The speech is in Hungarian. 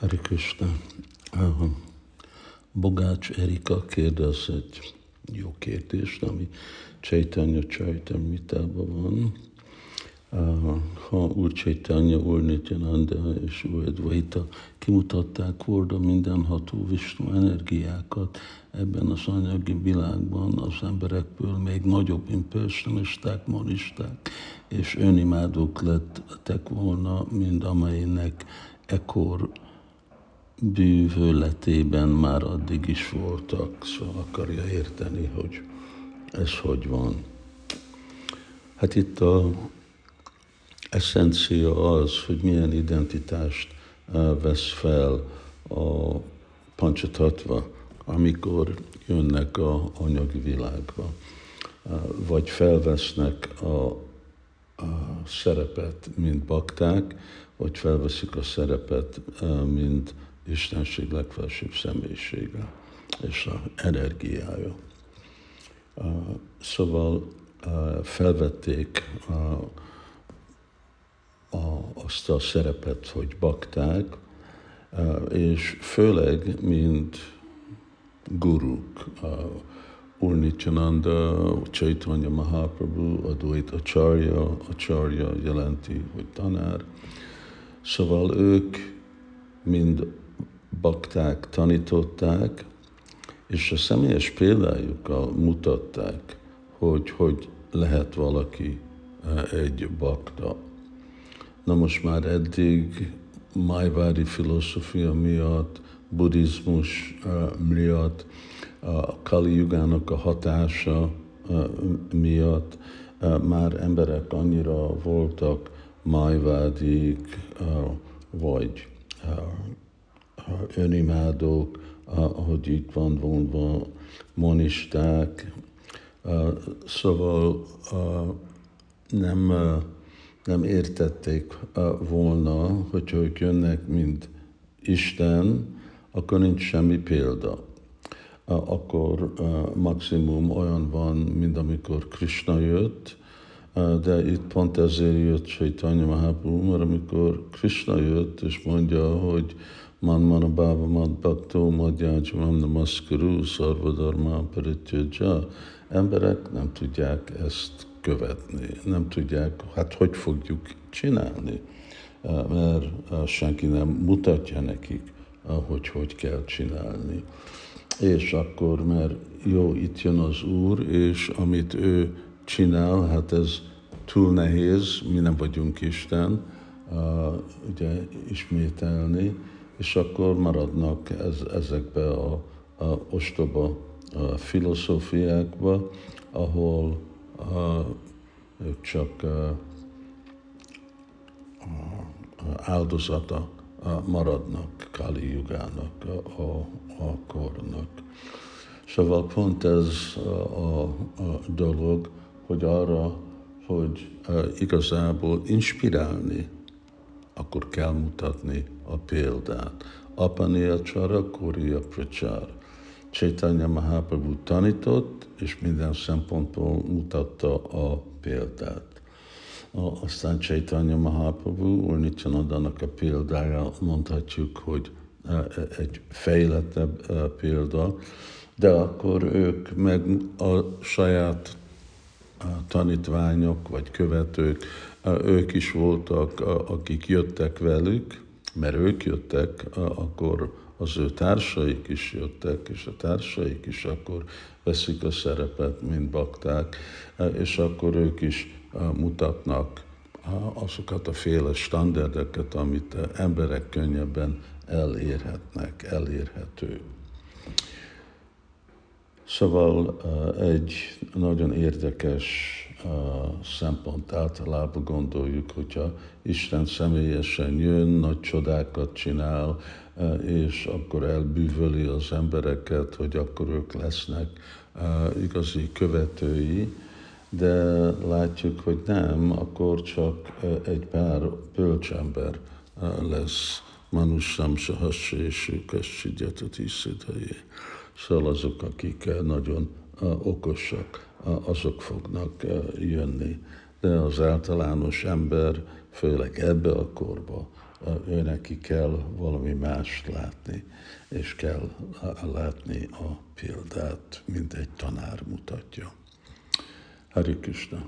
Hari Krishna. Bogács Erika kérdez egy jó kérdést, ami Chaitanya Charitamritában van. Ha Úr Chaitanya, Úr Nityananda és Úr Advaita kimutatták volna mindenható Vishnu energiákat ebben az anyagi világban az emberekből még nagyobb impersonalisták, monisták és önimádók lettek volna, mint amelynek ekkor bűvöletében már addig is voltak, szóval akarja érteni, hogy ez hogy van. Hát itt a eszencia az, hogy milyen identitást vesz fel a pancsatatva, amikor jönnek a anyagi világba, vagy felvesznek a, a szerepet, mint bakták, vagy felveszik a szerepet, mint Istenség legfelsőbb személyisége és a energiája. Szóval felvették azt a szerepet, hogy bakták, és főleg, mint guruk, Úr Chaitanya Mahaprabhu, Advaita Acharya, Acharya jelenti, hogy tanár. Szóval ők mind bakták tanították, és a személyes példájukkal mutatták, hogy hogy lehet valaki eh, egy bakta. Na most már eddig májvári filozófia miatt, buddhizmus eh, miatt, a Kali Jugának a hatása eh, miatt már emberek annyira voltak májvádik, vagy önimádók, ahogy itt van vonva, monisták, szóval nem, nem értették volna, hogy ők jönnek, mint Isten, akkor nincs semmi példa. Akkor maximum olyan van, mint amikor Krishna jött, de itt pont ezért jött Chaitanya Mahaprabhu, mert amikor Krishna jött, és mondja, hogy Man mana bhava mad bhakto madhyácsamam namaskuru sarvadharma parityaja. Emberek nem tudják ezt követni, nem tudják, hát hogy fogjuk csinálni, mert senki nem mutatja nekik, hogy hogy kell csinálni. És akkor, mert jó, itt jön az Úr, és amit ő csinál, hát ez túl nehéz, mi nem vagyunk Isten, ugye ismételni, és akkor maradnak ez, ezekbe a, a ostoba a filozófiákba, ahol a, ők csak a áldozata maradnak Kali Jugának, a, a, kornak. Szóval pont ez a, a dolog, hogy arra, hogy igazából inspirálni akkor kell mutatni a példát. Apania csara, Kória Pracsár. Chaitanya Mahaprabhu tanított, és minden szempontból mutatta a példát. Aztán Chaitanya Mahaprabhu, Úr Nityanandának a példája mondhatjuk, hogy egy fejlettebb példa, de akkor ők meg a saját tanítványok vagy követők ők is voltak, akik jöttek velük, mert ők jöttek, akkor az ő társaik is jöttek, és a társaik is akkor veszik a szerepet, mint bakták, és akkor ők is mutatnak azokat a féle standardeket, amit emberek könnyebben elérhetnek, elérhető. Szóval egy nagyon érdekes szempont általában gondoljuk, hogyha Isten személyesen jön, nagy csodákat csinál, és akkor elbűvöli az embereket, hogy akkor ők lesznek igazi követői, de látjuk, hogy nem, akkor csak egy pár bölcsember lesz. Manussam sahassi és őkessidjatot is Szóval azok, akik nagyon okosak, azok fognak jönni. De az általános ember, főleg ebbe a korba, ő neki kell valami mást látni, és kell látni a példát, mint egy tanár mutatja. Hari Krishna.